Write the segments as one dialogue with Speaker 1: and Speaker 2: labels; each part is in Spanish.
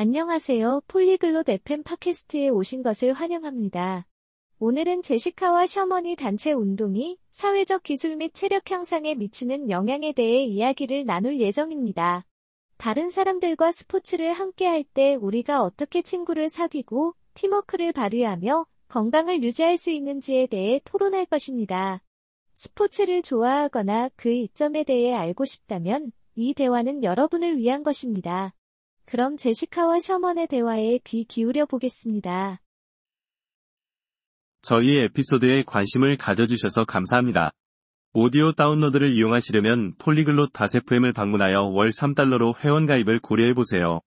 Speaker 1: 안녕하세요. 폴리글롯 FM 팟캐스트에 오신 것을 환영합니다. 오늘은 제시카와 셔먼이 단체 운동이 사회적 기술 및 체력 향상에 미치는 영향에 대해 이야기를 나눌 예정입니다. 다른 사람들과 스포츠를 함께 할 때 우리가 어떻게 친구를 사귀고 팀워크를 발휘하며 건강을 유지할 수 있는지에 대해 토론할 것입니다. 스포츠를 좋아하거나 그 이점에 대해 알고 싶다면 이 대화는 여러분을 위한 것입니다. 그럼 제시카와 셔먼의 대화에 귀 기울여 보겠습니다.
Speaker 2: 저희 에피소드에 관심을 가져주셔서 감사합니다. 오디오 다운로드를 이용하시려면 폴리글롯 다세프엠을 방문하여 월 3달러로 회원가입을 고려해보세요.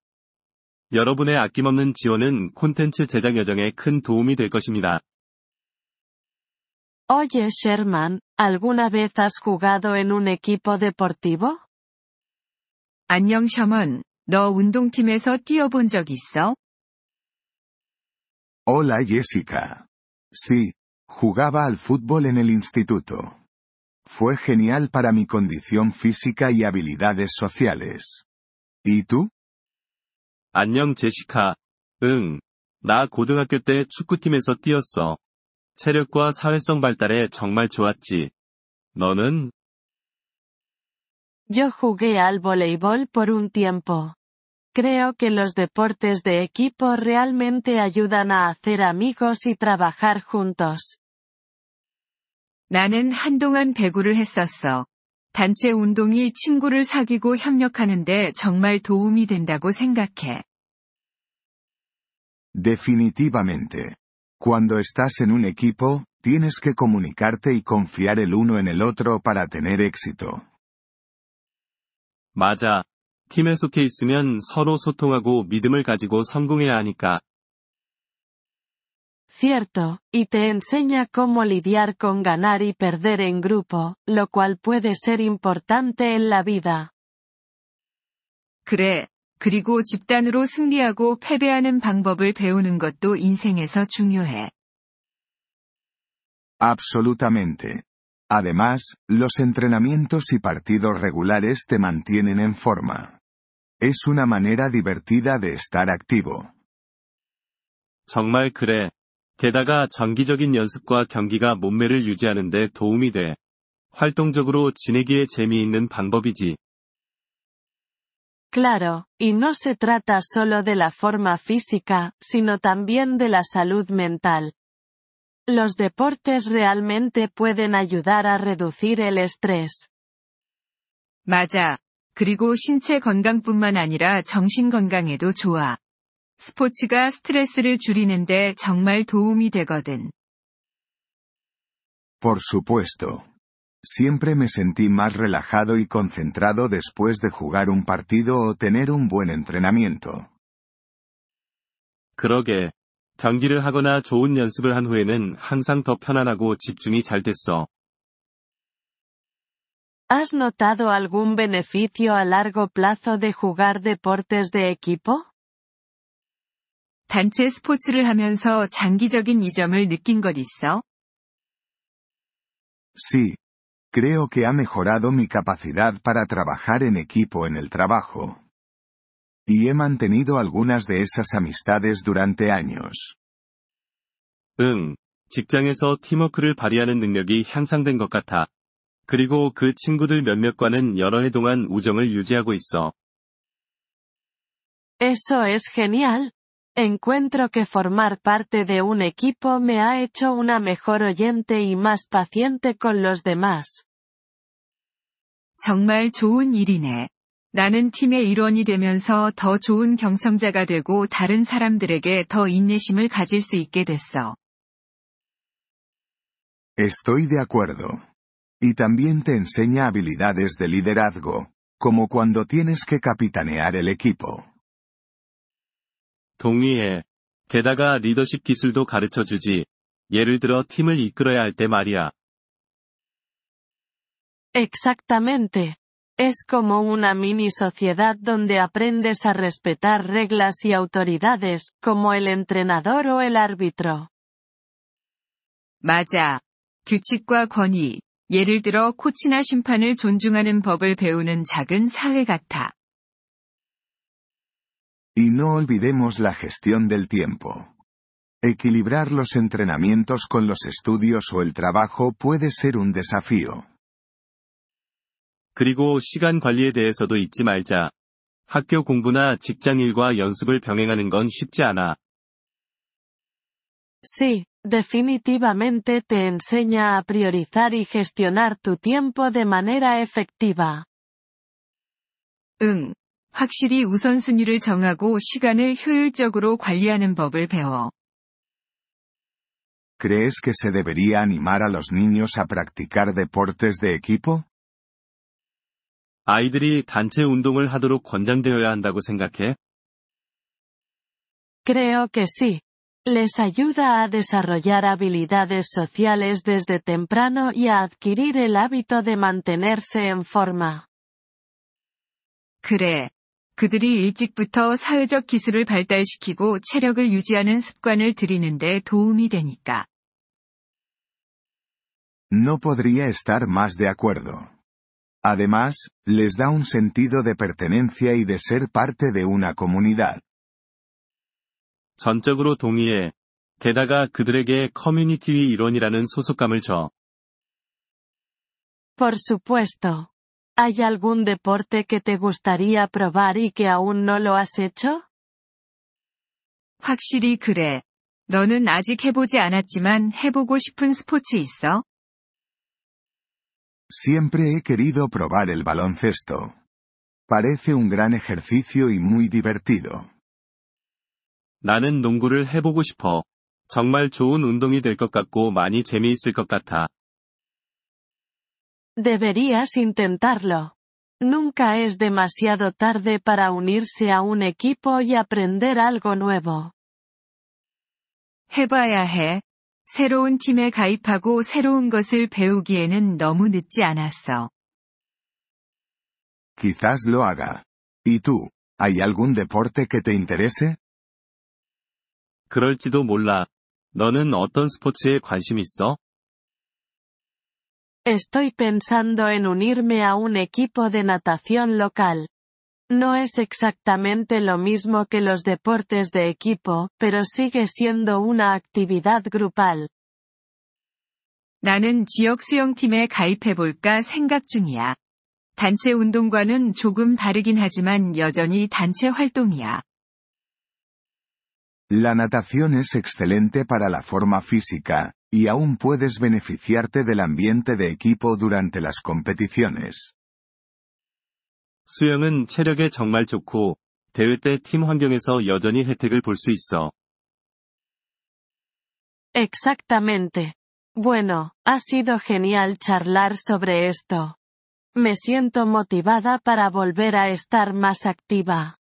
Speaker 2: 여러분의 아낌없는 지원은 콘텐츠 제작 여정에 큰 도움이 될 것입니다.
Speaker 3: Oye Sherman, ¿alguna vez has jugado en un equipo deportivo?
Speaker 4: 안녕 셔먼, 너 운동팀에서 뛰어본 적 있어?
Speaker 5: Hola Jessica. Sí, jugaba al fútbol en el instituto. Fue genial para mi condición física y habilidades sociales. ¿Y tú?
Speaker 2: 안녕 제시카. 응. 나 고등학교 때 축구팀에서 뛰었어. 체력과 사회성 발달에 정말 좋았지. 너는?
Speaker 3: Yo jugué al voleibol por un tiempo. Creo que los deportes de equipo realmente ayudan a hacer amigos y trabajar juntos.
Speaker 4: 나는 한동안 배구를 했었어. 단체 운동이 친구를 사귀고 협력하는데 정말 도움이 된다고 생각해.
Speaker 5: Definitivamente. Cuando estás en un equipo, tienes que comunicarte y confiar el uno en el otro para tener éxito.
Speaker 2: 맞아. 팀에 속해 있으면 서로 소통하고 믿음을 가지고 성공해야 하니까.
Speaker 3: Cierto, y te enseña cómo lidiar con ganar y perder en grupo, lo cual puede ser importante en la vida.
Speaker 4: 그래. 그리고 집단으로 승리하고 패배하는 방법을 배우는 것도 인생에서 중요해.
Speaker 5: Absolutamente. Además, los entrenamientos y partidos regulares te mantienen en forma. Es una manera divertida de estar activo.
Speaker 2: 정말 그래. 게다가 정기적인 연습과 경기가 몸매를 유지하는데 도움이 돼. 활동적으로 지내기에 재미있는 방법이지.
Speaker 3: Claro, y no se trata solo de la forma física, sino también de la salud mental. Los deportes realmente pueden ayudar a reducir el estrés.
Speaker 4: 맞아. 그리고 신체 건강뿐만 아니라 정신 건강에도 좋아. 스포츠가 스트레스를 줄이는데 정말 도움이 되거든.
Speaker 5: Por supuesto. Siempre me sentí más relajado y concentrado después de jugar un partido o tener un buen entrenamiento.
Speaker 2: 그러게. 경기를 하거나 좋은 연습을 한 후에는 항상 더 편안하고 집중이 잘 됐어.
Speaker 3: ¿Has notado algún beneficio a largo plazo de jugar deportes de equipo?
Speaker 4: 단체 스포츠를 하면서 장기적인 이점을 느낀 것 있어?
Speaker 5: Sí. Creo que ha mejorado mi capacidad para trabajar en equipo en el trabajo. Y he mantenido algunas de esas amistades durante años.
Speaker 2: 응. 직장에서 팀워크를 발휘하는 능력이 향상된 것 같아. 그리고 그 친구들 몇몇과는 여러 해 동안 우정을 유지하고 있어.
Speaker 3: Eso es genial. Encuentro que formar parte de un equipo me ha hecho una mejor oyente y más paciente con los demás.
Speaker 4: 정말 좋은 일이네. 나는 팀의 일원이 되면서 더 좋은 경청자가 되고 다른 사람들에게 더 인내심을 가질 수 있게 됐어.
Speaker 5: Estoy de acuerdo. Y también te enseña habilidades de liderazgo, como cuando tienes que capitanear el equipo.
Speaker 2: 동의해. 게다가 리더십 기술도 가르쳐 주지. 예를 들어 팀을 이끌어야 할 때 말이야.
Speaker 3: Exactamente. Es como una mini sociedad donde aprendes a respetar reglas y autoridades, como el entrenador o el árbitro.
Speaker 4: 맞아. 규칙과 권위, 예를 들어 코치나 심판을 존중하는 법을 배우는 작은 사회 같아.
Speaker 5: Y no olvidemos la gestión del tiempo. Equilibrar los entrenamientos con los estudios o el trabajo puede ser un desafío.
Speaker 2: 그리고 시간 관리에 대해서도 잊지 말자. 학교 공부나 직장 일과 연습을 병행하는 건 쉽지 않아.
Speaker 3: Sí, definitivamente te enseña a priorizar y gestionar tu tiempo de manera efectiva.
Speaker 4: 응. 확실히 우선순위를 정하고 시간을 효율적으로 관리하는 법을 배워.
Speaker 5: ¿Crees que se debería animar a los niños a practicar deportes de equipo?
Speaker 2: 아이들이 단체 운동을 하도록 권장되어야 한다고 생각해?
Speaker 3: Creo que sí. Les ayuda a desarrollar habilidades sociales desde temprano y a adquirir el hábito de mantenerse en forma.
Speaker 4: 그래. 그들이 일찍부터 사회적 기술을 발달시키고 체력을 유지하는 습관을 들이는데 도움이 되니까.
Speaker 5: No podría estar más de acuerdo. Además, les da un sentido de pertenencia y de ser parte de una comunidad.
Speaker 2: 전적으로 동의해. 게다가 그들에게 커뮤니티의 일원이라는 소속감을 줘.
Speaker 3: Por supuesto. ¿Hay algún deporte que te gustaría probar y que aún no lo has hecho?
Speaker 4: 확실히 그래. 너는 아직 해보지 않았지만 해보고 싶은 스포츠 있어?
Speaker 5: Siempre he querido probar el baloncesto. Parece un gran ejercicio y muy divertido.
Speaker 2: 나는 농구를 해보고 싶어. 정말 좋은 운동이 될 것 같고 많이 재미있을 것 같아.
Speaker 3: Deberías intentarlo. Nunca es demasiado tarde para unirse a un equipo y aprender algo nuevo.
Speaker 4: 해봐야 해. 새로운 팀에 가입하고 새로운 것을 배우기에는 너무 늦지 않았어.
Speaker 5: Quizás lo haga. ¿Y tú? ¿Hay algún deporte que te interese?
Speaker 2: 그럴지도 몰라. 너는 어떤 스포츠에 관심 있어?
Speaker 3: Estoy pensando en unirme a un equipo de natación local. No es exactamente lo mismo que los deportes de equipo, pero sigue siendo una actividad grupal.
Speaker 4: 나는 지역 수영팀에 가입해볼까 생각 중이야. 단체 운동과는 조금 다르긴 하지만 여전히 단체 활동이야.
Speaker 5: La natación es excelente para la forma física, y aún puedes beneficiarte del ambiente de equipo durante las competiciones.
Speaker 2: 수영은 체력에 정말 좋고, 대회 때 팀 환경에서 여전히 혜택을 볼 수 있어.
Speaker 3: Exactamente. Bueno, ha sido genial charlar sobre esto. Me siento motivada para volver a estar más activa.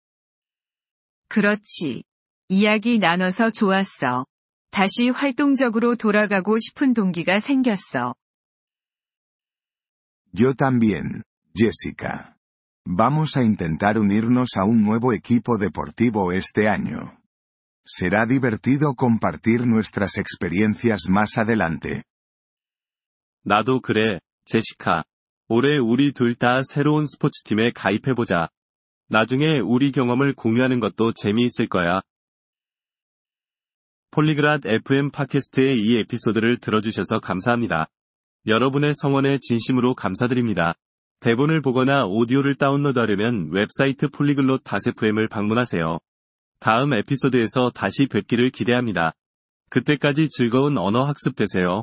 Speaker 4: 그렇지. 이야기 나눠서 좋았어. 다시 활동적으로 돌아가고 싶은 동기가 생겼어.
Speaker 5: Yo también, Jessica. Vamos a intentar unirnos a un nuevo equipo deportivo este año. Será divertido compartir nuestras experiencias más adelante.
Speaker 2: 나도 그래, 제시카. 올해 우리 둘 다 새로운 스포츠팀에 가입해보자. 나중에 우리 경험을 공유하는 것도 재미있을 거야. 폴리그랏 FM 팟캐스트의 이 에피소드를 들어주셔서 감사합니다. 여러분의 성원에 진심으로 감사드립니다. 대본을 보거나 오디오를 다운로드하려면 웹사이트 폴리글롯 다세프엠을 방문하세요. 다음 에피소드에서 다시 뵙기를 기대합니다. 그때까지 즐거운 언어 학습 되세요.